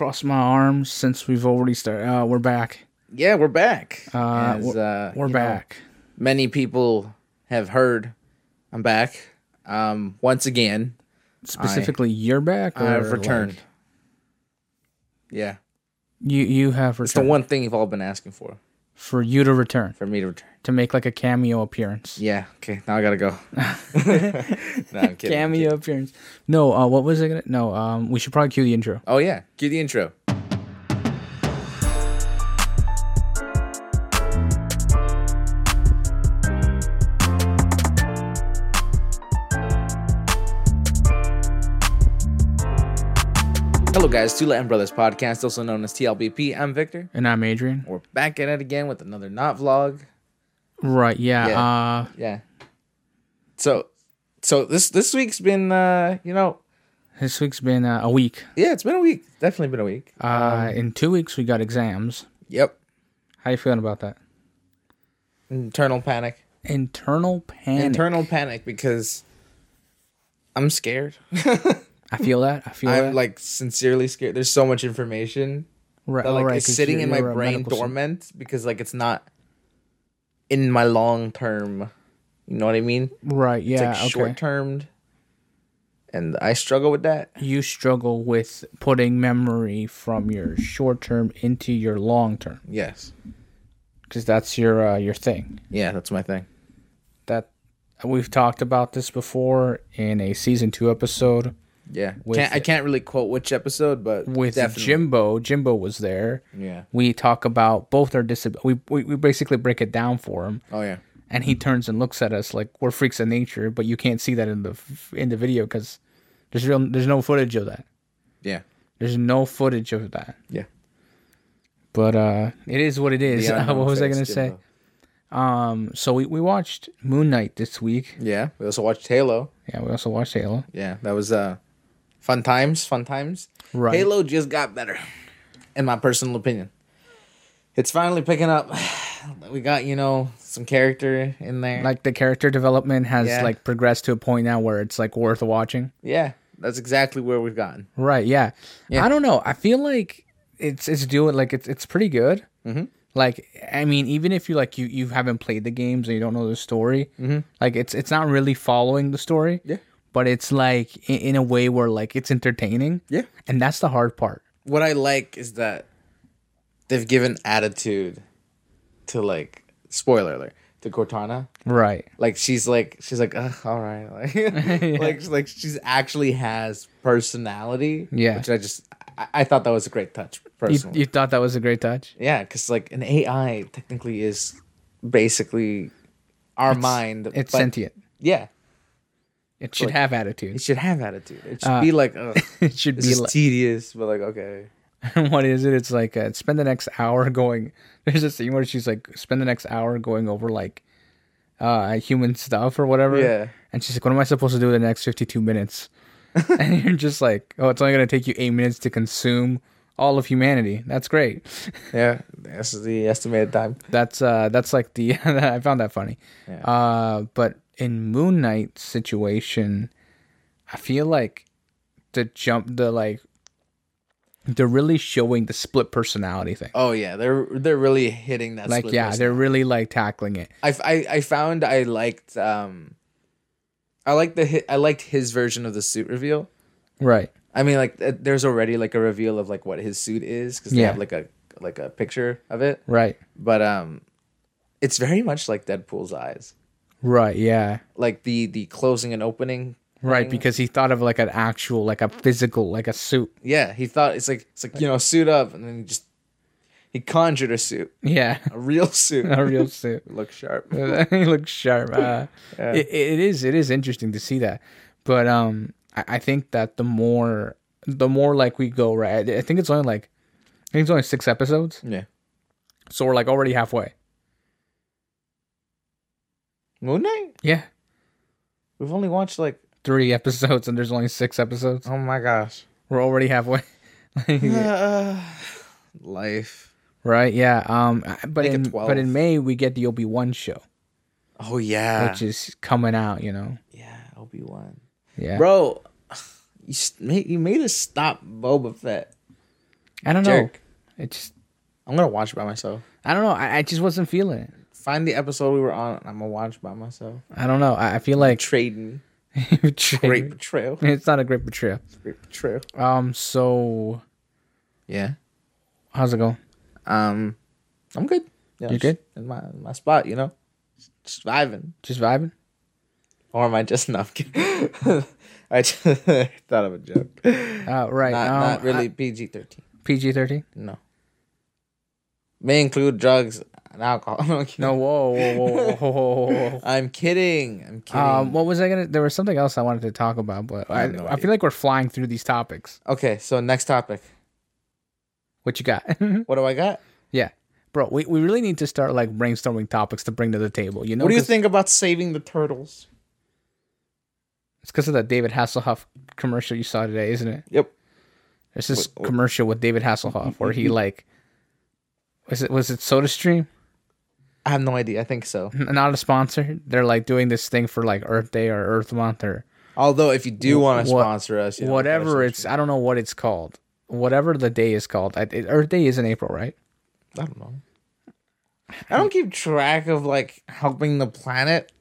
cross my arms since we've already started. Uh, we're back. Yeah, we're back. Uh, As, we're, uh, we're you know, back. many people have heard I'm back. Um, once again, Specifically, you're back. I've returned. like, yeah, you you have returned. it's the one thing you've all been asking for, for you to return for me to return. To make like a cameo appearance. Yeah. Okay. Now I gotta go. no, I'm kidding. cameo appearance. No, uh, what was I gonna? No, um, we should probably cue the intro. Oh yeah. Cue the intro. Hello, guys. Two Latin Brothers podcast, also known as TLBP. I'm Victor. And I'm Adrian. We're back at it again with another not vlog. Right. Yeah. Yeah. Uh, Yeah. So, so this this week's been, uh, you know, this week's been uh, a week. yeah, it's been a week. Definitely been a week. Uh, in two weeks we got exams. Yep. How you feeling about that? Internal panic. Internal panic. internal panic because I'm scared. I feel that. I feel I'm that. like sincerely scared. There's so much information right, that like right, is sitting in my brain dormant because like it's not in my long term. You know what I mean? Right. Yeah. like okay. short termed, and I struggle with that. you struggle with putting memory from your short term into your long term Yes. because that's your uh, your thing. Yeah, that's my thing. That we've talked about this before in a season two episode Yeah. With- Can't, I can't really quote which episode, but with definitely. Jimbo. Jimbo was there. Yeah. We talk about both our disab- we, we we basically break it down for him, Oh yeah. and he turns and looks at us like we're freaks of nature, but you can't see that in the in the video because there's real there's no footage of that. Yeah. There's no footage of that. Yeah. But uh, it is what it is. What was I gonna say? Um, so we, we watched Moon Knight this week. Yeah. We also watched Halo. Yeah, we also watched Halo. Yeah, that was uh fun times, fun times. Right. Halo just got better, in my personal opinion. It's finally picking up. We got you know some character in there. Like the character development has Yeah. like progressed to a point now where it's like worth watching. yeah, that's exactly where we've gotten. Right. Yeah. Yeah. I don't know. I feel like it's it's doing like it's it's pretty good. Mm-hmm. Like I mean, even if you like you you haven't played the games and you don't know the story, Mhm. like it's it's not really following the story. Yeah. But it's like in, in a way where like it's entertaining. Yeah. And that's the hard part. What I like is that they've given attitude to like spoiler alert to Cortana. Right. Like she's like she's like Ugh, all right like like like she's actually has personality. Yeah. which I just I, I thought that was a great touch You, personally. you thought that was a great touch? Yeah, because like an AI technically is basically our mind. It's but- sentient. Yeah, It should like- have attitude. it should have attitude. It should Uh, be like, ugh, It should be like tedious, but like okay. what is it? It's like uh, spend the next hour going. There's a scene where she's like spend the next hour going over like uh human stuff or whatever. Yeah. And she's like, "What am I supposed to do in the next 52 minutes?" and you're just like, "Oh, it's only gonna take you eight minutes to consume all of humanity. That's great. Yeah, that's the estimated time. That's uh that's like the I found that funny. Yeah. Uh, but in Moon Knight situation, I feel like the jump the like they're really showing the split personality thing. Oh yeah, they're they're really hitting that. like yeah, they're really like tackling it. I, I I found I liked um, I liked the I liked his version of the suit reveal. Right. I mean, like there's already like a reveal of like what his suit is because they Yeah. have like a like a picture of it. Right. but um it's very much like deadpool's eyes Right. Yeah. like the the closing and opening Right. thing. Because he thought of like an actual, like a physical, like a suit. yeah he thought it's like it's like you know suit up and then he just he conjured a suit Yeah. a real suit a real suit. look sharp he looks sharp. Uh, Yeah. it, it is. It is interesting to see that. But um, I, I think that the more, the more like we go, right? I think it's only like, I think it's only six episodes. yeah So we're like already halfway. moon knight Yeah. we've only watched like Three episodes and there's only six episodes. oh my gosh We're already halfway. life right? Yeah. Um. But Make in but in May we get the Obi Wan show, oh yeah which is coming out. You know. yeah obi-wan Yeah. bro you made, you made us stop boba fett I don't know. Jerk. It just I'm gonna watch by myself. I don't know. I, I just wasn't feeling it. Find the episode we were on. and I'm gonna watch by myself. I don't know. I, I feel like Trade me. betrayal. Great betrayal. It's not a great betrayal. Great betrayal. Um. So Yeah. how's it going? Um, I'm good. Yeah, You're good? in my in my spot. You know, just vibing. Just vibing. Or am I just not? kidding? I just thought of a joke. Uh, right. Not, um, not really PG thirteen. PG thirteen. No. May include drugs and alcohol. No, No. Whoa. Whoa. Whoa. Whoa. whoa, whoa. I'm kidding. I'm kidding. Um, what was I gonna? There was something else I wanted to talk about, but I I, no I feel like we're flying through these topics. okay, so next topic. What you got, What do I got? Yeah bro? We, we really need to start like brainstorming topics to bring to the table. You know, what do you think about saving the turtles? It's because of that David Hasselhoff commercial you saw today, isn't it? Yep. There's this What- what- commercial with David Hasselhoff where he like, was it was it SodaStream? I have no idea. I think so. Not a sponsor. They're like doing this thing for like Earth Day or Earth Month or Although, if you do want to What- sponsor us, you know, whatever it's. I don't know what it's called. Whatever the day is called. I, it, Earth Day is in April, right? I don't know. I don't keep track of like helping the planet.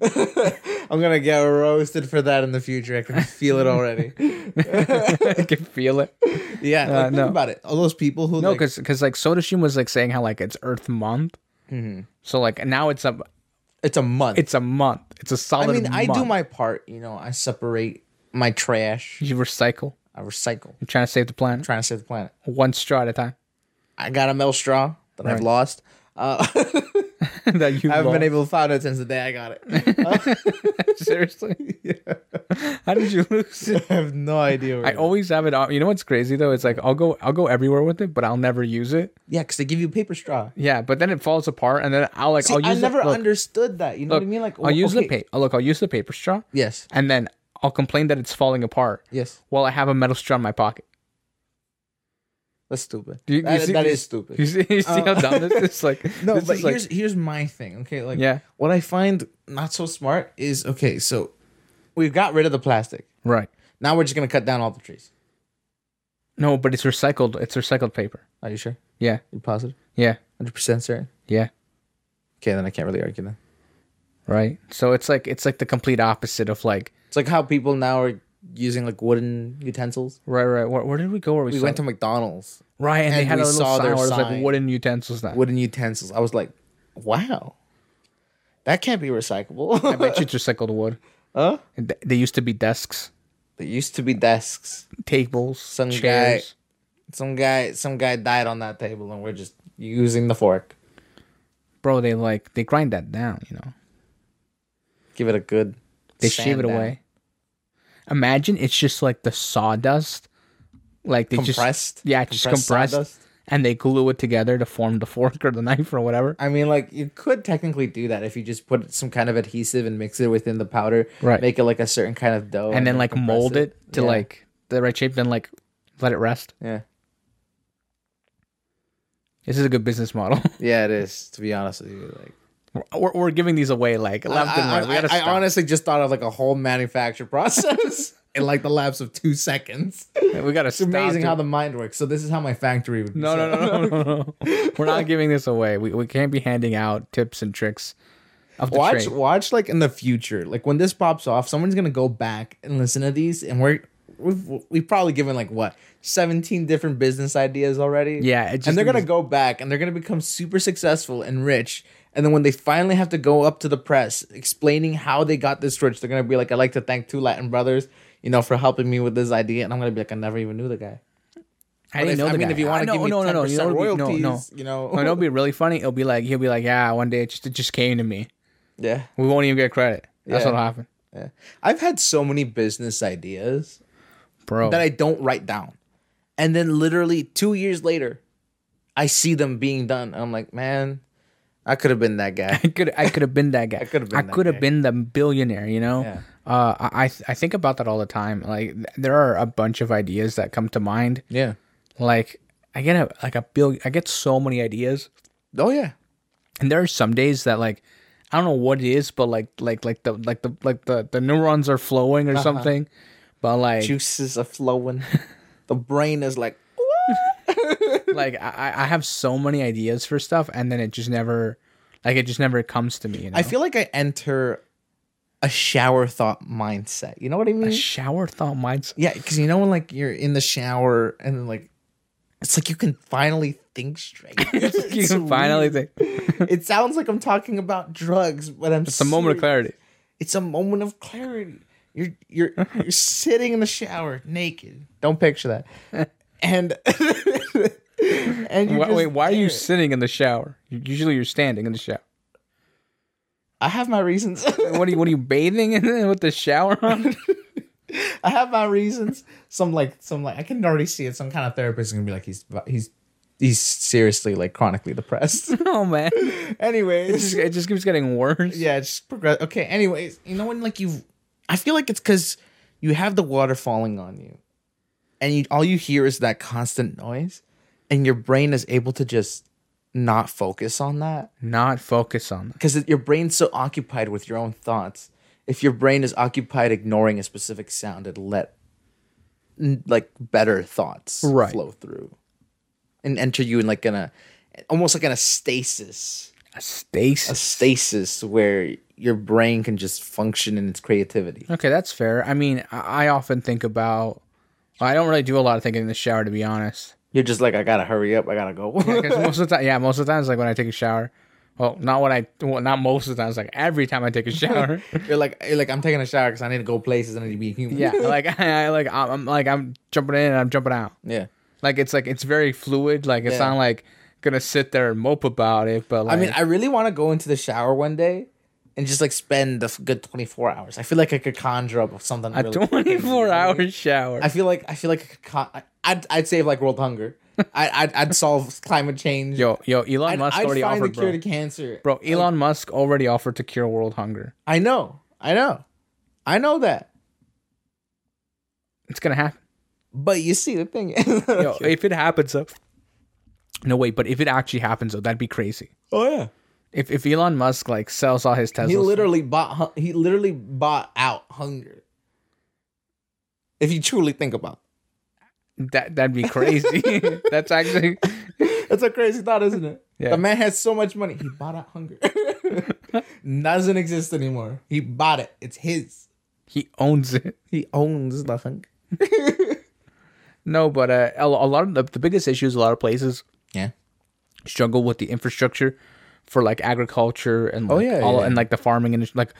I'm gonna get roasted for that in the future. I can feel it already. I can feel it. Yeah, Uh, like, think no. about it. All those people who No, like, because because like SodaStream was like saying how like it's Earth Month. Mhm. So like now it's a it's a month. it's a month. It's a solid. Month. I mean, I do my part. You know, I separate my trash. You recycle. I recycle. You're trying to save the planet I'm trying to save the planet. one straw at a time. I got a milk straw that I've lost. Uh, that you I haven't lost. been able to find it since the day I got it. Seriously? Yeah. How did you lose it? I have no idea. I always have it on. You know what's crazy though? It's like I'll go I'll go everywhere with it, but I'll never use it. yeah, because they give you a paper straw. Yeah, but then it falls apart, and then I'll like See, I'll use I never it. Look, understood that. You know look, what I mean? Like, I'll use the okay. paper. Look, I'll use the paper straw, Yes. and then I'll complain that it's falling apart Yes. while I have a metal straw in my pocket. That's stupid. Do you- you That- see- that is stupid. You see, you see how Uh, dumb this is? Like No, but is like- here's here's my thing. Okay, like yeah, what I find not so smart is okay. So we've got rid of the plastic. right. Now we're just gonna cut down all the trees. No, but it's recycled. It's recycled paper. Are you sure? Yeah, You positive? yeah, Hundred percent certain. yeah. Okay, then I can't really argue then. Right. So it's like it's like the complete opposite of like It's like how people now are using like wooden utensils. right, right. Where, where did we go? Where we, We saw- went to McDonald's. right, and, they and had a we little saw sign their where it was like sign. wooden utensils. Now Wooden utensils. I was like, wow, that can't be recyclable. I bet you it's recycled wood. huh? And th- They used to be desks, There used to be desks. tables, Some guy- chairs. Some guy, some guy died on that table, and we're just using the fork. Bro, they like they grind that down. You know, Give it a good. they sand shave it down. away. Imagine it's just like the sawdust, like they Compressed. just yeah, just compressed, sawdust. and they glue it together to form the fork or the knife or whatever. I mean, like you could technically do that if you just put some kind of adhesive and mix it within the powder, Right. Make it like a certain kind of dough, and then like mold it, to Yeah. like the right shape, then like let it rest. yeah, This is a good business model. yeah, it is. To be honest with you, like we're, we're giving these away like left and I, right. We I- gotta I stop. honestly just thought of like a whole manufacture process in like the lapse of two seconds. we gotta It's stop. amazing dude. how the mind works. So this is how my factory would. Be No, no, no, no, no, no. We're not giving this away. We, we can't be handing out tips and tricks watch trade. watch like in the future like when this pops off someone's gonna go back and listen to these and we're we've, we've probably given like what 17 different business ideas already Yeah, and they're gonna go back and they're gonna become super successful and rich and then when they finally have to go up to the press explaining how they got this rich they're gonna be like i'd like to thank two latin brothers you know for helping me with this idea and i'm gonna be like i never even knew the guy I didn't if- know I the mean, guy. if you wanna give me no, no, no, 10% you know, royalties, no, no. you know. No, it'll be really funny. It'll be like he'll be like, yeah, one day it just it just came to me. yeah We won't even get credit. That's Yeah. what'll happen, yeah i've had so many business ideas bro. that I don't write down. And then literally two years later, I see them being done. I'm like, man, I could have been that guy. I could I could have been that guy. I could have been I could have been the billionaire. You know. Yeah. Uh, I I think about that all the time. Like there are a bunch of ideas that come to mind. Yeah. Like I get a like a bill. I get so many ideas. Oh yeah. and there are some days that like I don't know what it is, but like like like the like the like the the neurons are flowing or something. But like Juices are flowing. the brain is like, like I, I have so many ideas for stuff, and then it just never, like it just never comes to me. You know? I feel like I enter a shower thought mindset. You know what I mean? a shower thought mindset. yeah, because you know when like you're in the shower and then like it's like you can finally think straight. you can finally think It sounds like I'm talking about drugs, but I'm it's a moment of clarity. It's a moment of clarity. You're you're you're sitting in the shower naked. Don't picture that. And and Why, wait, why are you sitting in the shower? Usually you're standing in the shower. I have my reasons. What are you? What are you bathing in with the shower on? I have my reasons. Some like some like I can already see it. Some kind of therapist is gonna be like he's he's he's seriously like chronically depressed. oh man, it Anyways, just, it just keeps getting worse. yeah, it's just progress. Okay. Anyways, you know when like you, I feel like it's because you have the water falling on you, and you all you hear is that constant noise, and your brain is able to just not focus on that Not focus on that. because your brain's so occupied with your own thoughts. If your brain is occupied ignoring a specific sound, it'll let n- like better thoughts Right. flow through and enter you in like in a almost like in a stasis, A stasis. a stasis. stasis where your brain can just function in its creativity. Okay, that's fair. I mean, I, I often think about. I don't really do a lot of thinking in the shower, to be honest. You're just like, I gotta hurry up, I gotta go. Because most of the time, yeah, most of the times, like when I take a shower. Well, not when I, well, not most of the times. Like every time I take a shower. you're like, you're like, I'm taking a shower because I need to go places. I need to be human. yeah, like I, like I'm, I'm like I'm jumping in and I'm jumping out. yeah. Like it's like it's very fluid. Like it's Yeah. not like gonna sit there and mope about it. But like, I mean, I really want to go into the shower one day and just like spend a good 24 hours. I feel like I could conjure up something. a really 24 hour shower. I feel like I feel like I could con- I- I'd I'd save like world hunger. I I'd, I'd solve climate change. Yo, yo, Elon I'd, Musk I'd already find offered, the cure bro. to cancer. Bro, Elon Musk already offered to cure world hunger. I know, I know, I know that. It's gonna happen. But you see, the thing is, Yo, if it happens, though. No, wait, but if it actually happens, though, that'd be crazy. oh yeah, If if Elon Musk like sells all his Teslas, he literally bought he literally bought out hunger. If you truly think about, that that'd be crazy. That's actually that's a crazy thought, isn't it? Yeah. The man has so much money, he bought out hunger. Doesn't exist anymore. He bought it. It's his. he owns it. He owns the hunger. No, but uh, a, a lot of the, the biggest issues, a lot of places Yeah. struggle with the infrastructure for like agriculture and like, Oh, yeah, all, yeah. and like the farming and like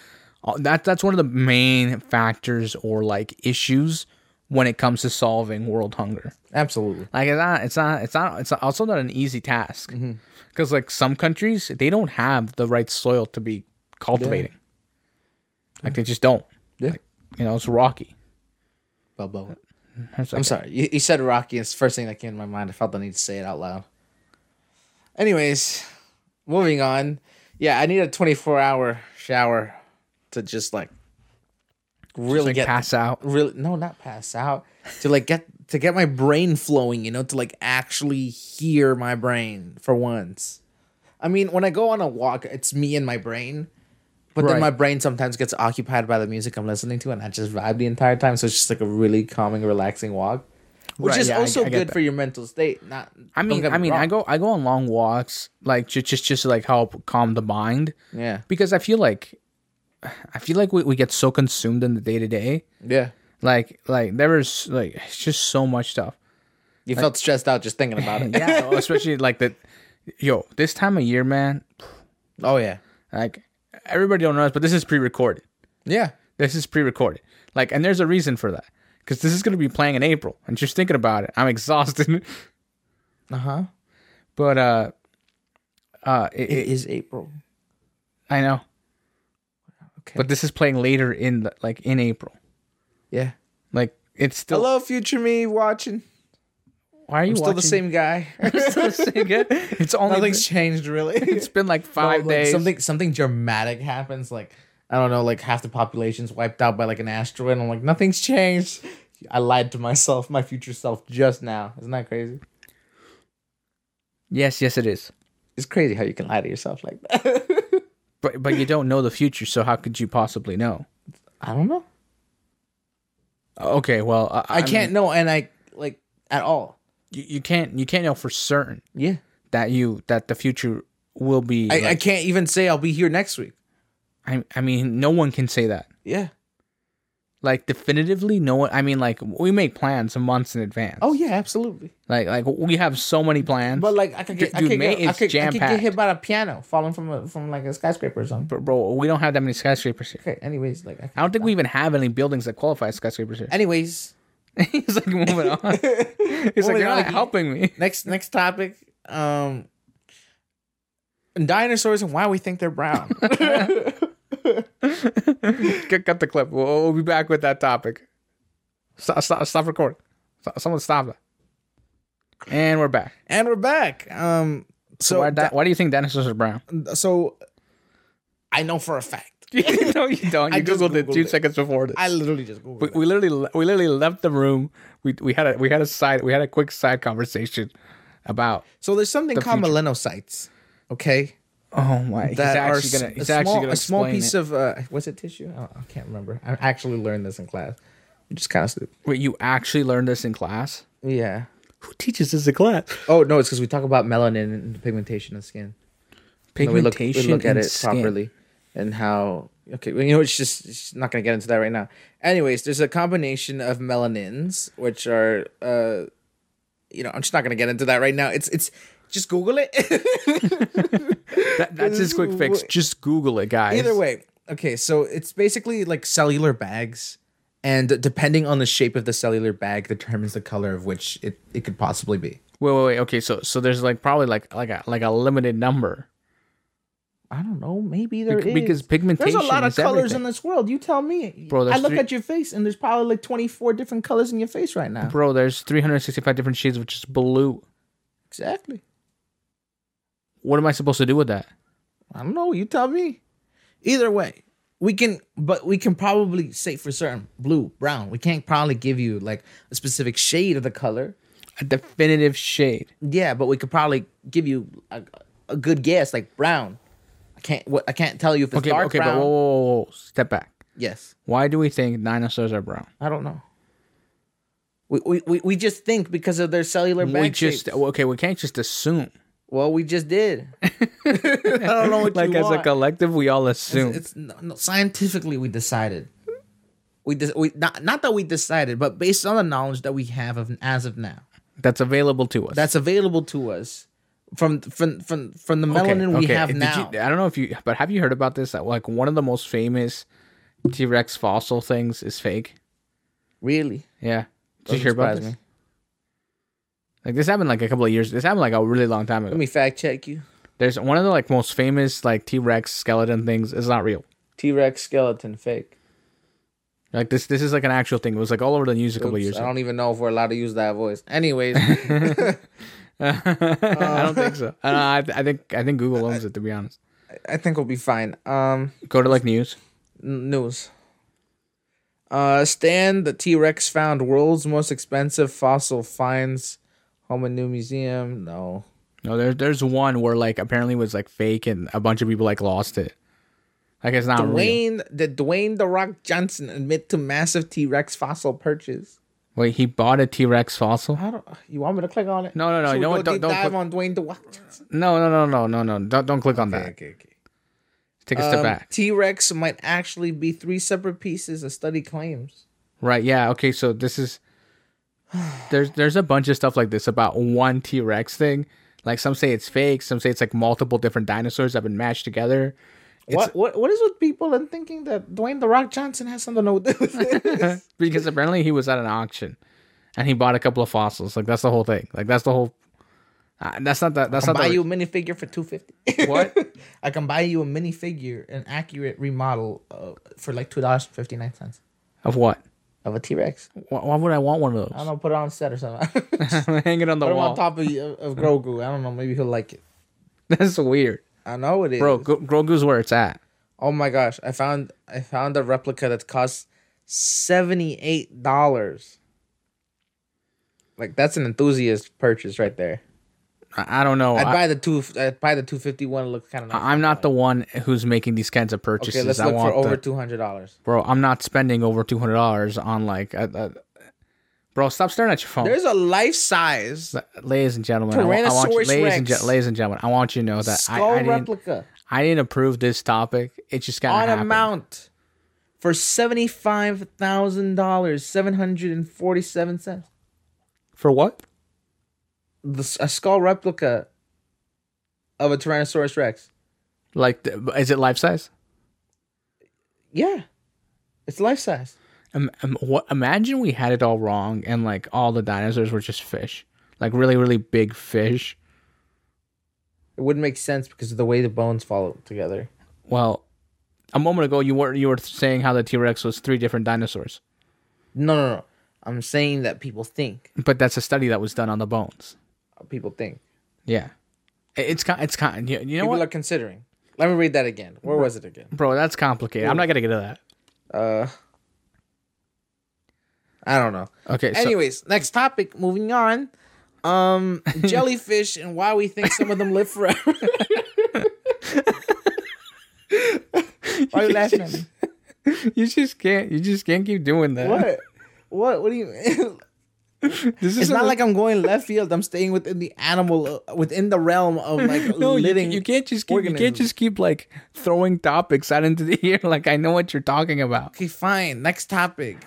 all, that that's one of the main factors or like issues when it comes to solving world hunger. Absolutely. Like it's not it's not it's not it's also not an easy task Mm-hmm. because like some countries they don't have the right soil to be cultivating. Like they just don't. Yeah. Like, you know, it's rocky. It's I'm sorry. You, you said Rocky. It's the first thing that came to my mind. I felt the need to say it out loud. Anyways, moving on. Yeah, I need a 24 hour shower to just like really like get pass out. really no not pass out to like get to get my brain flowing you know to like actually hear my brain for once i mean when i go on a walk it's me and my brain but then my brain sometimes gets occupied by the music i'm listening to and i just vibe the entire time so it's just like a really calming relaxing walk which Right, is yeah, also I get good that. for your mental state not I mean, get I me mean, I go I go on long walks like just just just to like help calm the mind yeah because I feel like I feel like we, we get so consumed in the day to day. yeah Like like there is like it's just so much stuff. you felt stressed out just thinking about it Yeah, especially like the yo this time of year, man. oh yeah Like everybody don't know this, but this is pre-recorded. yeah This is pre-recorded. Like, and there's a reason for that because this is gonna be playing in April, and just thinking about it, I'm exhausted. uh-huh but uh, uh, it, it it, is april I know. okay But this is playing later in the, like in April. yeah Like it's still. hello future me watching Why are you still the same guy. still the same guy? It's only Nothing's changed really. it's been like five No, like, days. Something something dramatic happens. Like I don't know, like half the population's wiped out by like an asteroid. I'm like, nothing's changed. I lied to myself, my future self, just now. Isn't that crazy? Yes, yes, it is. It's crazy how you can lie to yourself like that. But but you don't know the future, so how could you possibly know? I don't know. Okay, well, I, I, can't know, and I like at all. you, you can't you can't know for certain Yeah. that you that the future will be. I, like- I can't even say I'll be here next week. I, I mean, no one can say that. Yeah. Like definitively, no one. I mean, like we make plans months in advance. Oh yeah, absolutely. like like we have so many plans. But like I could get, I could May get, I could, I could get hit by a piano falling from a, from like a skyscraper or something. Bro, bro, we don't have that many skyscrapers here. Okay. Anyways, like I, I don't think we even have any buildings that qualify as skyscrapers here. anyways, He's like moving on. He's like, you're on. not helping me. next next topic. Um, dinosaurs and why we think they're brown. Cut, the clip. We'll, we'll be back with that topic. Stop, stop, stop recording. Stop, someone stop that. And we're back. and we're back. Um, so why, di- why do you think dinosaurs are brown? so I know for a fact. no, you don't. You I just googled, it two it. seconds before this. I literally just googled we, it. we literally we literally left the room. We we had a we had a side we had a quick side conversation about. So there's something called future. melanocytes. Okay, Oh my! He's that are actually gonna he's a actually small, gonna a small piece it. of uh, was it tissue? I, I can't remember. I actually learned this in class. You just kind of stupid. Wait, you actually learned this in class? Yeah. Who teaches this in class? Oh no, it's because we talk about melanin and the pigmentation of skin. And then we look, we Pigmentation. look at it skin. properly and how. Okay, well, you know, it's just it's not gonna get into that right now. Anyways, there's a combination of melanins, which are, uh, you know, I'm just not gonna get into that right now. It's it's just Google it. That, that's his quick fix. Just Google it, guys. Either way, okay, so it's basically like cellular bags, and depending on the shape of the cellular bag determines the color of which it, it could possibly be. Wait, wait, wait. Okay, so so there's like probably like like a like a limited number I don't know. Maybe there is Bec- because pigmentation. There's a lot of colors everything. in this world. You tell me, Bro, I look three- at your face, and there's probably like 24 different colors in your face right now. Bro, there's 365 different shades of just blue. Exactly. What am I supposed to do with that? I don't know. You tell me. Either way, we can, but we can probably say for certain blue, brown. We can't probably give you like a specific shade of the color. A definitive shade. Yeah, but we could probably give you a, a good guess, like brown. I can't. What I can't tell you if it's Okay, dark okay, brown. but whoa, whoa, whoa, whoa, step back. Yes, Why do we think dinosaurs are brown? I don't know. We, we, we, we just think because of their cellular we just shapes. okay. We can't just assume. Well, we just did. I don't know what you Like you as want. a collective, we all assume. It's no, no, scientifically we decided. We, de- we not not that we decided, but based on the knowledge that we have of as of now, that's available to us. that's available to us from from from from the Okay, melanin we okay. have Did now. You, I don't know if you, but have you heard about this? That like one of the most famous T Rex fossil things is fake. really? Yeah. Did Doesn't you hear about surprise this? Like this happened like a couple of years. This happened like a really long time ago. Let me fact check you. There's one of the like most famous like T Rex skeleton things is not real. T Rex skeleton fake. Like this, this is like an actual thing. It was like all over the news a couple Oops, years I ago. don't even know if we're allowed to use that voice. Anyways, I don't think so. I, don't know, I, I think I think Google owns it. To be honest, I think we'll be fine. Um, go to like news. n- news. Uh, Stan, the T Rex found world's most expensive fossil finds. Home and New Museum. No. No, there's there's one where like apparently it was like fake and a bunch of people like lost it. Like it's not real. Dwayne, did Dwayne the Rock Johnson admit to massive T Rex fossil purchase? Wait, he bought a T Rex fossil? I don't. You want me to click on it? No, no, no. Should You we know go what? Don't, don't dive click. on Dwayne the Rock Johnson. No, no, no, no, no, no. Don't don't click on that. Okay, okay. Take a step Um, back. T Rex might actually be three separate pieces. A study claims. Right. Yeah. Okay. So this is there's there's a bunch of stuff like this about one T Rex thing. Like some say it's fake, some say it's like multiple different dinosaurs that have been matched together. What what what is with people and thinking that Dwayne the Rock Johnson has something to do with this? because apparently he was at an auction and he bought a couple of fossils. Like that's the whole thing. Like that's the whole. Uh, that's not that. That's I can not buy the, you a minifigure for two fifty. What? I can buy you a minifigure, an accurate remodel uh, for like two dollars fifty nine cents of what. Of a T Rex. Why, why would I want one of those? I don't know, put it on set or something. Hang it on the Put wall. on top of, of Grogu. I don't know. Maybe he'll like it. That's weird, I know it is, bro. Gro- Grogu's where it's at. Oh my gosh! I found I found a replica that costs seventy eight dollars. Like that's an enthusiast purchase right there. I, I don't know. I'd buy the two. I'd buy the two fifty one. Looks kind of. nice. I'm not the one who's making these kinds of purchases. Okay, let's I look for over two hundred dollars. bro. I'm not spending over two hundred dollars on like a, a, Bro, stop staring at your phone. There's a life size ladies and gentlemen, I, I want you, ladies and, gen- ladies and gentlemen, I want you to know that I, skull I didn't, replica I didn't approve this topic. It just got on a mount for seventy five thousand dollars, seven hundred and forty seven cents. For what? The a skull replica of a Tyrannosaurus Rex. Like, is it life size? Yeah, it's life size. Um, um, what? Imagine we had it all wrong, and like all the dinosaurs were just fish, like really, really big fish. It wouldn't make sense because of the way the bones fall together. Well, a moment ago you were you were saying how the T Rex was three different dinosaurs, No, no, no. I'm saying that people think. but that's a study that was done on the bones. People think. Yeah, it's kind. It's kind. You, know People what, are considering. Let me read that again. Where was it again? bro? That's complicated. I'm not gonna get to that. Uh, I don't know. Okay. So, Anyways, next topic. Moving on. Um, jellyfish and why we think some of them live forever. why are you laughing at me? you just can't. You just can't keep doing that. What? What? What do you? This is It's not like I'm going left field. I'm staying within the animal, uh, within the realm of like no, you, living. you can't just keep, you can't just keep like throwing topics out into the air. Like I know what you're talking about. Okay, fine. Next topic.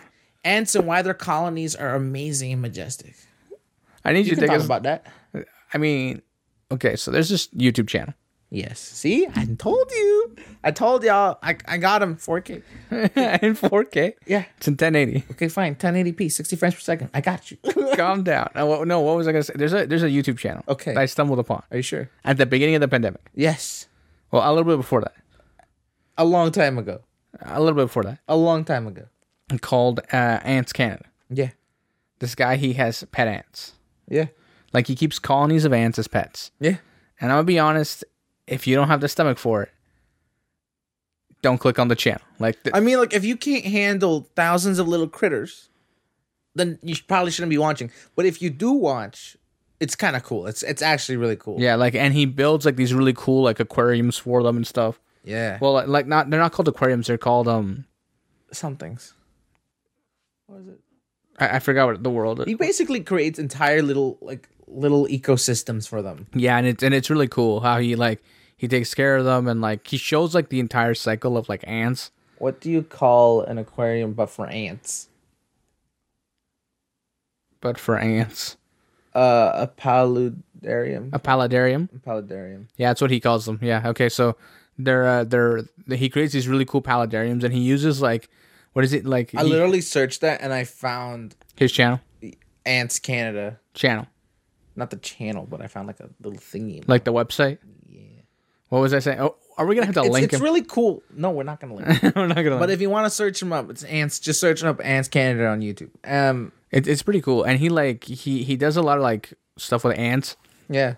Ants and why their colonies are amazing and majestic. I need you, You to talk us. about that. I mean, okay, so there's this YouTube channel Yes. See, I told you. I told y'all. I, I got him 4K. in 4K. Yeah. It's in 1080. Okay, fine. 1080p, 60 frames per second. I got you. Calm down. No, what- no, what was I gonna say? There's a there's a YouTube channel. Okay. that I stumbled upon Are you sure? at the beginning of the pandemic. Yes. Well, a little bit before that. A long time ago. A little bit before that. A long time ago. Called uh, Ants Canada. Yeah. This guy he has pet ants. Yeah. Like he keeps colonies of ants as pets. Yeah. And I'm gonna be honest, if you don't have the stomach for it, don't click on the channel. Like th- I mean, like, if you can't handle thousands of little critters, then you probably shouldn't be watching. But if you do watch, it's kind of cool. It's it's actually really cool. yeah, like and he builds like these really cool like aquariums for them and stuff. Yeah. Well, like, like not they're not called aquariums. They're called um somethings. What is it? I, I forgot what the world. He basically creates entire little like little ecosystems for them. Yeah, and it's and it's really cool how he like he takes care of them and like he shows like the entire cycle of like ants. What do you call an aquarium but for ants? But for ants, Uh, a paludarium. a paludarium. A paludarium. Yeah, that's what he calls them. Yeah. Okay. So they're uh, they're he creates these really cool paludariums and he uses like what is it like I he- literally searched that and I found his channel Ants Canada. channel Not the channel, but I found like a little thingy. like the website. Yeah. What was I saying? Oh, are we gonna have to it's, link it's him? really cool. No, we're not gonna link. it. We're not gonna. but if you want to search him up, it's Ants. Just searching up Ants Canada on YouTube. Um, it, it's pretty cool, and he like he he does a lot of like stuff with ants. yeah,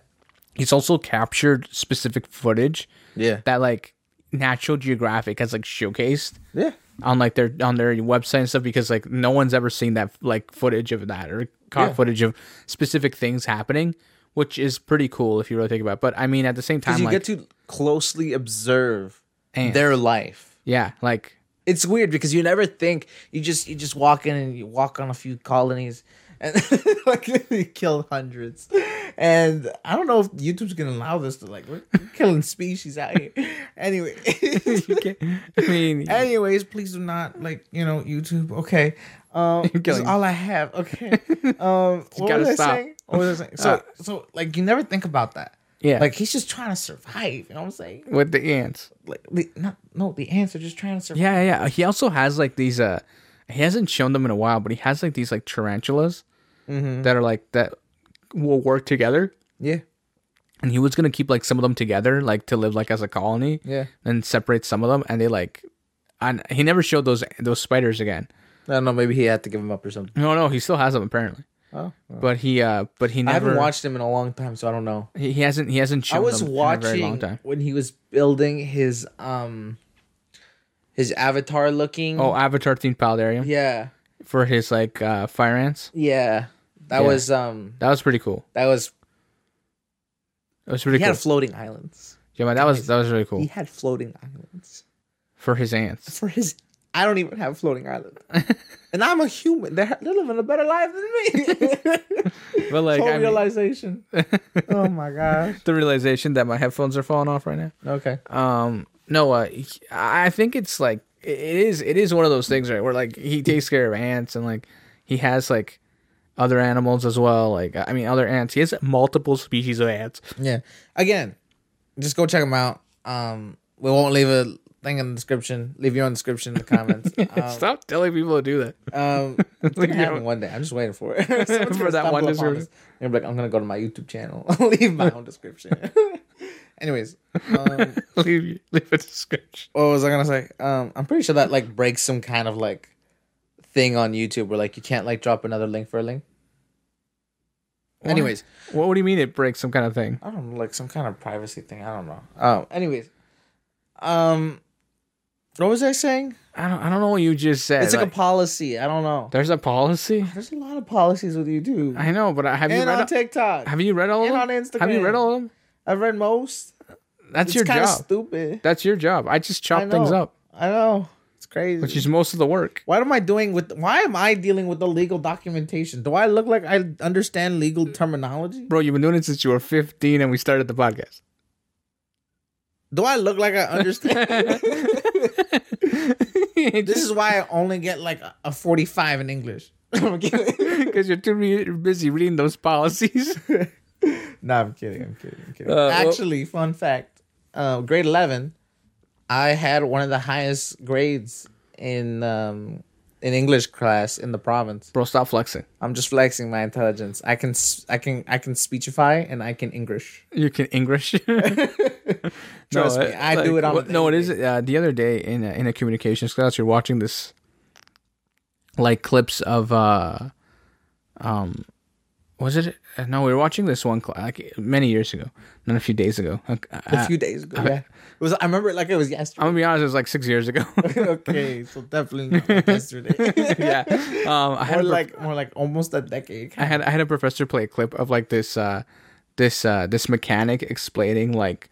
He's also captured specific footage yeah, that like Natural Geographic has like showcased yeah. On like their on their website and stuff because like no one's ever seen that like footage of that or caught Yeah. footage of specific things happening, which is pretty cool if you really think about. it. But I mean, at the same time, you like get to closely observe ants. their life. yeah, like It's weird because you never think you just you just walk in and you walk on a few colonies and like you kill hundreds. And I don't know if YouTube's gonna allow this to like we're killing species out here. Anyway. I mean, Anyways, please do not like you know YouTube. Okay, um, You're that's all I have. Okay, um, what was I stop. saying? What was I saying? So, Uh, so like you never think about that. yeah, Like he's just trying to survive. You know what I'm saying? with the ants. Like the, not no, the ants are just trying to survive. Yeah, yeah. He also has like these. Uh, he hasn't shown them in a while, but he has like these like tarantulas Mm-hmm. that are like that will work together. Yeah, And he was gonna keep like some of them together, like to live like as a colony, yeah. and separate some of them. And they like, and he never showed those those spiders again. I don't know. Maybe he had to give them up or something. No, no, he still has them apparently. Oh, But he, uh, but he I never. haven't watched him in a long time, so I don't know. He, he hasn't. He hasn't shown I was them in a very long watching time. when he was building his um his avatar looking. Oh, Avatar themed paludarium yeah, for his like uh, fire ants. yeah. That Yeah. was um That was pretty cool. that was It was pretty he cool. had floating islands. yeah, man, that was that was really cool He had floating islands for his ants. for his I don't even have floating island, and I'm a human. They're, they're living a better life than me. But like, Whole I mean, realization. oh my gosh. the realization that my headphones are falling off right now. Okay. Um, no, uh, I think it's like it is. It is one of those things, right? Where like he takes care of ants and like he has like other animals as well. Like I mean, other ants. He has multiple species of ants. Yeah. Again, just go check them out. Um, we won't leave a thing in the description. Leave your own description in the comments. Um, Stop telling people to do that. um, it's gonna happen one day. I'm just waiting for it. For that one description. be like, I'm gonna go to my YouTube channel. leave my own description. Anyways, um, leave leave a description. what was I gonna say? Um, I'm pretty sure that like breaks some kind of like thing on YouTube where like you can't like drop another link for a link. Anyways, What, what do you mean it breaks some kind of thing? I don't know, like some kind of privacy thing. I don't know. Oh, anyways, um, what was I saying? I don't. I don't know what you just said. It's like, Like, a policy. I don't know. there's a policy. There's a lot of policies with YouTube I know, but have you read? on TikTok. have you read all of and them? on Instagram. Have you read all of them? I've read most. That's It's your job. stupid. That's your job. I just I chop things up, I know. It's crazy. which is most of the work. what am I doing with? Why am I dealing with the legal documentation? Do I look like I understand legal terminology? Bro, you've been doing it since you were 15 and we started the podcast. Do I look like I understand? this is why I only get like a- a 45 in English. Because you're too re- busy reading those policies. No, I'm kidding. I'm kidding. I'm kidding. Uh, well- Actually, fun fact: uh, grade 11, I had one of the highest grades in um, in English class in the province. Bro, stop flexing. I'm just flexing my intelligence. I can s- I can I can speechify and I can English. You can English. Trust No, me, I do it on. what- No, it daily uh, the other day in a, in a communications class. You're watching this, like clips of uh, um, was it? Uh, No, we were watching this one cl- like many years ago, not a few days ago. Like, a uh, few days ago. Yeah, it was. I remember it like it was yesterday. I'm gonna be honest, it was like six years ago. okay, so definitely like yesterday. yeah, um, I had or a prof- like more like almost a decade. I had I had a professor play a clip of like this uh this uh this mechanic explaining like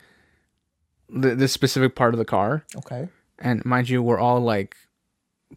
the this specific part of the car Okay. and mind you we're all like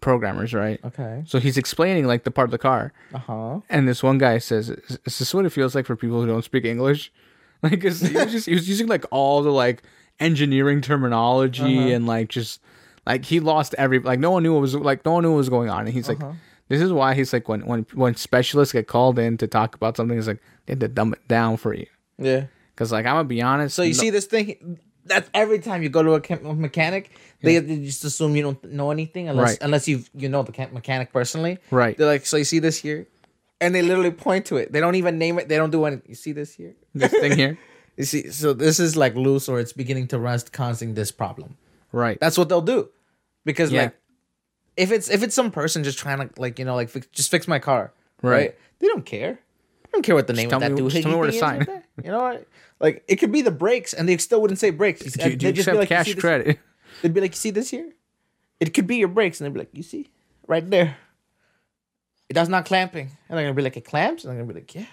programmers right Okay. so he's explaining like the part of the car Uh huh. and this one guy says is, is this what it feels like for people who don't speak english like 'cause he was just he was using like all the like engineering terminology Uh-huh. and like just like he lost every like no one knew what was like no one knew what was going on and he's like Uh-huh. this is why he's like when when when specialists get called in to talk about something, it's like they had to dumb it down for you. Yeah. Because like I'm gonna be honest. So you no- see this thing. That's every time you go to a mechanic, they, they just assume you don't know anything unless Right. unless you you know the mechanic personally. right? They're like, so you see this here, and they literally point to it. They don't even name it. They don't do anything. You see this here. This thing here, You see, so this is like loose or it's beginning to rust, causing this problem. right? That's what they'll do, because Yeah. like, if it's if it's some person just trying to like you know like fix, just fix my car, Right. right? They don't care. They don't care what the name of that me- dude. just tell me where to sign. You know what? Like it could be the brakes, and they still wouldn't say brakes. do, you- do you They'd just be accept like, cash this- credit? They'd be like, "You see this here? It could be your brakes," and they'd be like, "You see, right there, it does not clamping." And they're gonna be like, "It clamps," and I'm gonna be like, "Yeah."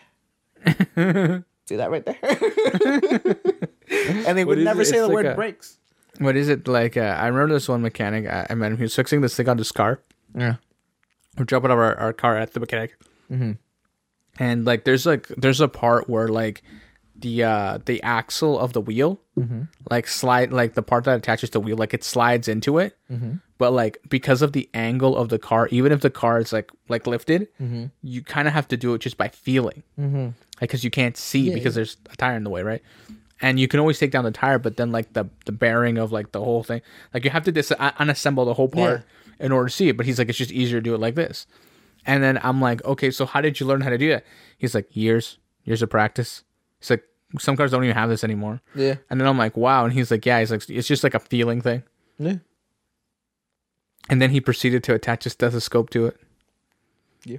see that right there? and they would never it? say the like word a- brakes. what is it like? Uh, I remember this one mechanic. I, I met him. He was fixing this thing on his car. Yeah. We're dropping off our, our car at the mechanic, Mhm. And like there's like there's a part where like the uh the axle of the wheel like slide like the part that attaches the wheel like it slides into it. But like because of the angle of the car even if the car is like like lifted you kind of have to do it just by feeling. Mm-hmm. like because you can't see because there's a tire in the way right? And you can always take down the tire but then like the the bearing of like the whole thing like you have to dis- un- unassemble the whole part in order to see it but he's like it's just easier to do it like this and then i'm like okay so how did you learn how to do that he's like years years of practice he's like some cars don't even have this anymore Yeah. and then i'm like wow and he's like yeah he's like it's just like a feeling thing Yeah. and then he proceeded to attach a stethoscope to it Yeah.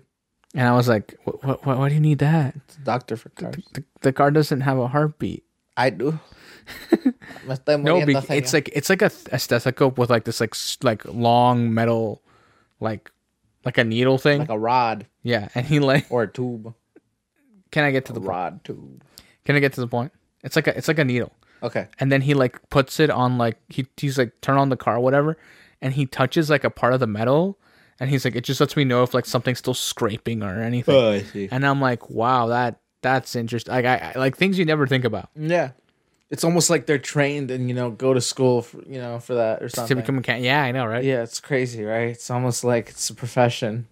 and i was like what, what, why do you need that It's a doctor for cars. the, the car doesn't have a heartbeat I do. No, be- it's like it's like a, a stethoscope with like this like like long metal, like like a needle thing. like a rod yeah, and he like, or a tube. can I get to the point? Rod tube. Can I get to the point? It's like a it's like a needle, Okay. and then he like puts it on like he he's like turn on the car whatever, and he touches like a part of the metal, and he's like, it just lets me know if like something's still scraping or anything. Oh, I see. And I'm like, wow, that that's interesting. Like I, I like things you never think about Yeah. It's almost like they're trained and you know go to school for you know for that or something to become a mechanic. Yeah, I know, right? Yeah, it's crazy, right? It's almost like it's a profession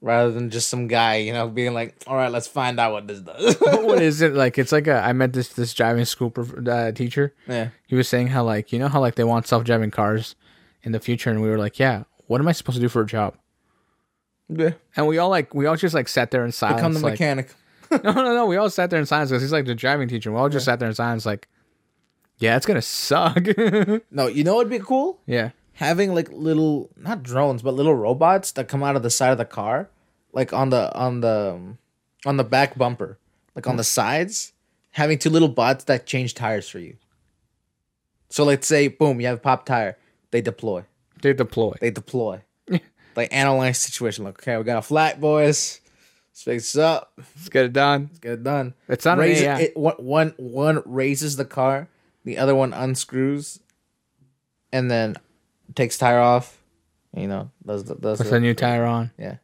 rather than just some guy, you know, being like, "All right, let's find out what this does." What is it like? It's like a. I met this this driving school prof- uh, teacher. yeah. He was saying how like you know how like they want self driving cars in the future, and we were like, yeah, what am I supposed to do for a job? Yeah. And we all like we all just like sat there in silence. Become the like, mechanic. no, no, no. We all sat there in silence because he's like the driving teacher. We all just sat there in silence, like, yeah, it's gonna suck. No, you know what'd be cool? yeah, Having like little not drones, but little robots that come out of the side of the car, like on the on the um, on the back bumper, like on the sides, having two little bots that change tires for you. So let's say, boom, you have a pop tire, they deploy. they deploy. they deploy. they analyze situation. Like, okay, we got a flat, boys. Let's fix this up. Let's get it done. Let's get it done. It's not an Raise AI. it, one, one, raises the car, the other one unscrews, and then takes tire off. You know, does the does Puts the, a new tire on. yeah.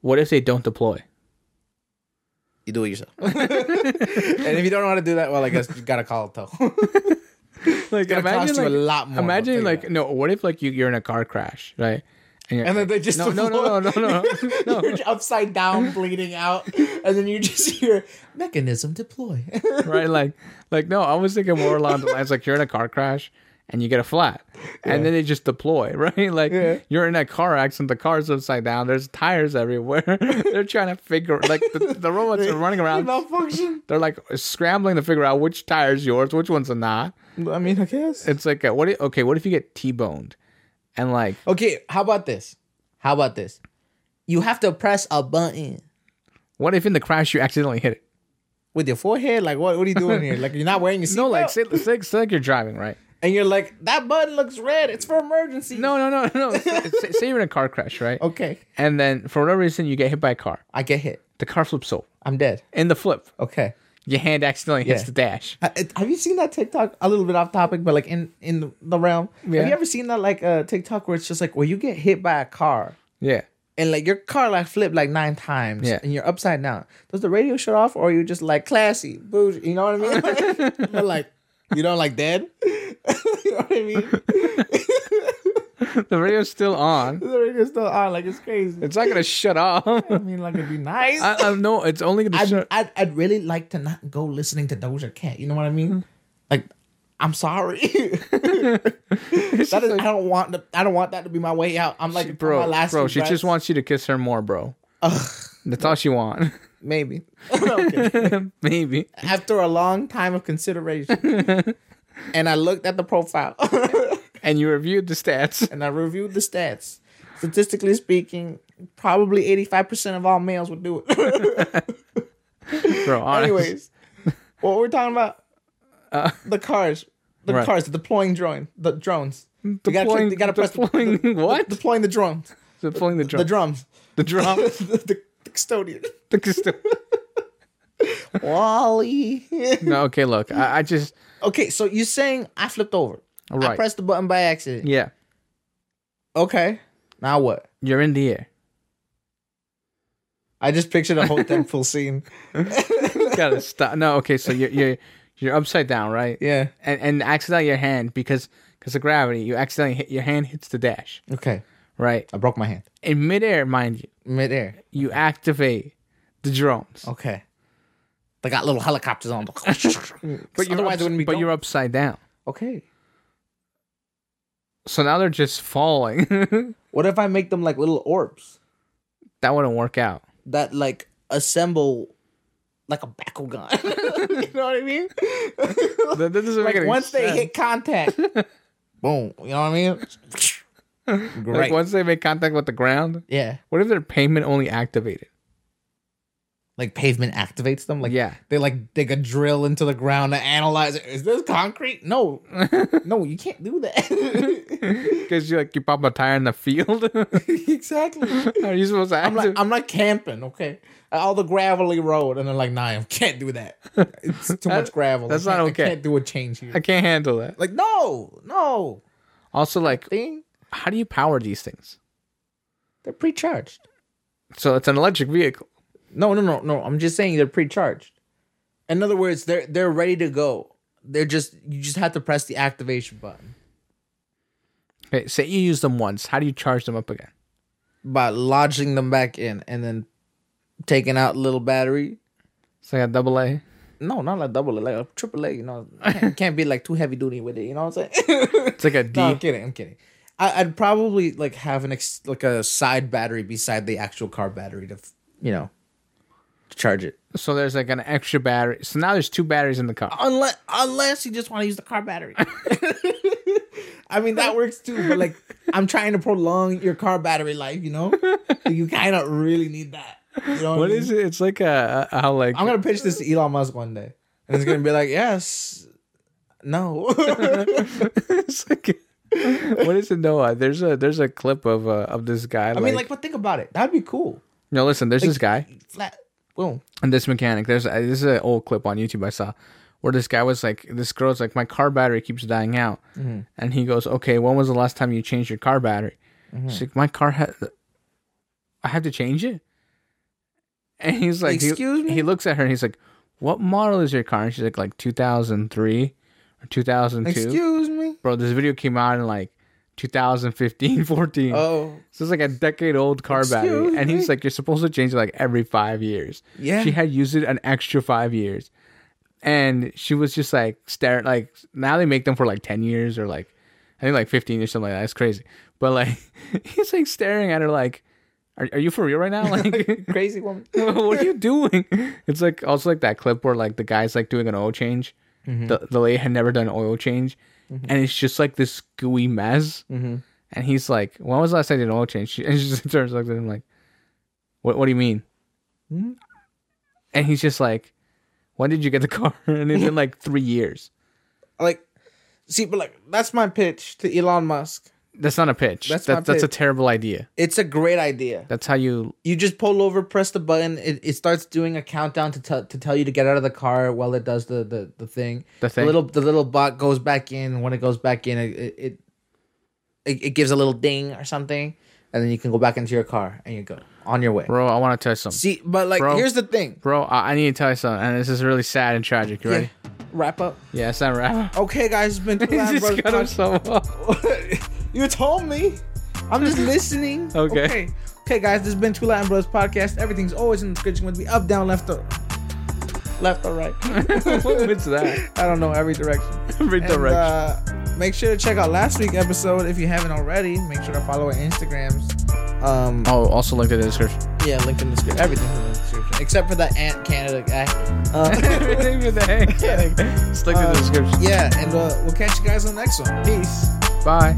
What if they don't deploy? You do it yourself. and if you don't know how to do that, well, I guess you gotta call it though. Like gonna cost you a lot more. Imagine like no. What if like you you're in a car crash, right? And, and then they just no, no, no, no, no, no, no. You're upside down, bleeding out, and then you just hear mechanism deploy. right? Like, like no, I was thinking more along the lines like you're in a car crash and you get a flat, and then they just deploy, right? Like Yeah. you're in a car accident, the car's upside down, there's tires everywhere. They're trying to figure like the, the robots are running around. malfunction. They're like scrambling to figure out which tire's yours, which one's not. I mean, I guess. It's like a, what? If, okay, what if you get t-boned, and like Okay, how about this? How about this? You have to press a button what if in the crash you accidentally hit it? with your forehead. Like, what? What are you doing here? Like, you're not wearing your seatbelt. No, like say, say, say like you're driving, right? and you're like, that button looks red. It's for emergency. No, no, no, no. say, say you're in a car crash, right? Okay, And then for whatever reason you get hit by a car. I get hit. The car flips over. I'm dead. In the flip, Okay. Your hand accidentally hits Yeah. the dash. Have you seen that TikTok? A little bit off topic, but like in in the, realm. Yeah. Have you ever seen that like uh, TikTok where it's just like where you get hit by a car Yeah. and like your car like flipped like nine times Yeah. and you're upside down? Does the radio shut off or are you just like classy, bougie? You know what I mean? But, like you don't like dead. you know what I mean? The radio's still on. The radio's still on. Like it's crazy. It's not gonna shut off. I mean, like it'd be nice. I, I no, it's only gonna I'd, shut. I'd, I'd really like to not go listening to Doja Cat. You know what I mean? Mm-hmm. Like, I'm sorry. that is, I don't want the, I don't want that to be my way out. I'm like, bro, my last bro, she just wants you to kiss her more, bro. Ugh, That's all she want. maybe. Maybe. After a long time of consideration, and I looked at the profile And you reviewed the stats. and I reviewed the stats. Statistically speaking, probably 85% of all males would do it. Bro. Anyways, what we're talking about? Uh, the cars, the Right. cars, the deploying drone, the drones. You gotta, Deploying- you gotta press the- deploying the, what? The, deploying the drones, deploying the drum. the drums, the drum. the, the, the custodian. The custo- WALL-E. no, okay, look. I, I just okay, so you're saying I flipped over? I pressed the button by accident. yeah. Okay, now what? You're in the air. I just pictured a whole full scene. Gotta stop. No, okay, so you're you're you're upside down, right? Yeah. And and accidentally your hand because because of gravity, you accidentally hit your hand hits the dash, Okay, right? I broke my hand In midair, mind you, midair. you activate the drones. Okay. They got little helicopters on. But but you're otherwise, ups- it wouldn't be. but you're upside down. okay. So now they're just falling. What if I make them like little orbs that wouldn't work out. that like assemble like a Bakugan? you know what I mean? That, doesn't like any once they hit contact, boom. You know what I mean? like once they make contact with the ground. yeah. What if their payment only activated? Like pavement activates them. Like Yeah. they like dig a drill into the ground to analyze it. Is this concrete? No, no, you can't do that. Because you like you pop a tire in the field. exactly. Are you supposed to I'm like? I'm not camping, okay? All the gravelly road, and they're like, nah, I can't do that. It's too much gravel. that's not okay. I can't do a change here. I can't handle that. Like, no, no. Also, like, thing. how do you power these things? They're pre-charged. So it's an electric vehicle. No, no, no, no. I'm just saying they're pre-charged. In other words, they're they're ready to go. They're just you just have to press the activation button Okay, say you use them once. How do you charge them up again? by lodging them back in and then taking out little battery. It's like a double A. No, not like double A, like a triple A. You know, can't, can't be like too heavy duty with it. You know what I'm saying? It's like a D. no, I'm kidding. I'm kidding. I, I'd probably like have an ex- like a side battery beside the actual car battery to, you know, to charge it. So there's like an extra battery. So now there's two batteries in the car. Unless unless you just want to use the car battery. I mean that works too, but like I'm trying to prolong your car battery life. You know, you kind of really need that. You know What I is it? It's like a, a how like I'm gonna pitch this to Elon Musk one day, and he's gonna be like, "Yes, no." it's like what is it? Noah? There's a there's a clip of uh, of this guy. I mean, like, but think about it. That'd be cool. no, listen. There's this guy Flat. Boom. and this mechanic. There's uh, this is an old clip on YouTube I saw where this guy was like, this girl's like, my car battery keeps dying out, Mm-hmm. and he goes, okay, when was the last time you changed your car battery? Mm-hmm. She's like, my car had, I have to change it, and he's like, he- Excuse me? He looks at her and he's like, what model is your car? And she's like, like 2003 or 2002. Excuse me. Bro, this video came out in like 2015, 14. Oh, So it's like a decade old car battery. Excuse And he's like, you're supposed to change it like every five years. Yeah. She had used it an extra five years. And she was just like staring, like, now they make them for like 10 years or like, I think like 15 or something like that. It's crazy. But like, he's like staring at her like, are, are you for real right now? Like, crazy woman. what are you doing? It's like also like that clip where like the guy's like doing an oil change. Mm-hmm. The the lady had never done an oil change, and it's just like this gooey mess. Mm-hmm. And he's like, "When was the last I did an oil change?" She, and she just turns like at him like, "What? What do you mean?" Hmm? And he's just like, "When did you get the car?" And it's been like three years. Like, see, but like that's my pitch to Elon Musk. That's not a pitch. That's That's my that's a terrible idea. It's a great idea. That's how you. You just pull over, press the button. It, it starts doing a countdown to tell to tell you to get out of the car while it does the the, the thing. The thing. The little the little bot goes back in. When it goes back in, it it, it it gives a little ding or something, and then you can go back into your car and you go on your way. Bro, I want to tell you something. See, but like Bro. here's the thing. Bro, I, I need to tell you something, and this is really sad and tragic. You ready? Yeah. Wrap up. Yeah, it's not right. Okay, guys, it's been two He just cut himself off. You told me. I'm just listening. Okay. okay. Okay, guys, this has been Two Latin Brothers podcast. Everything's always in the description. With me up, down, left, or left or right. What's that? I don't know every direction. Every And, direction. uh, make sure to check out last week's episode if you haven't already. Make sure to follow our Instagrams. Um, oh, also link in the description. yeah, link in the description. Everything's in the description except for that Ant Canada guy. Uh, Everything in the hang. Just link in the Um, description. yeah, and uh, we'll catch you guys on the next one. Peace. Bye.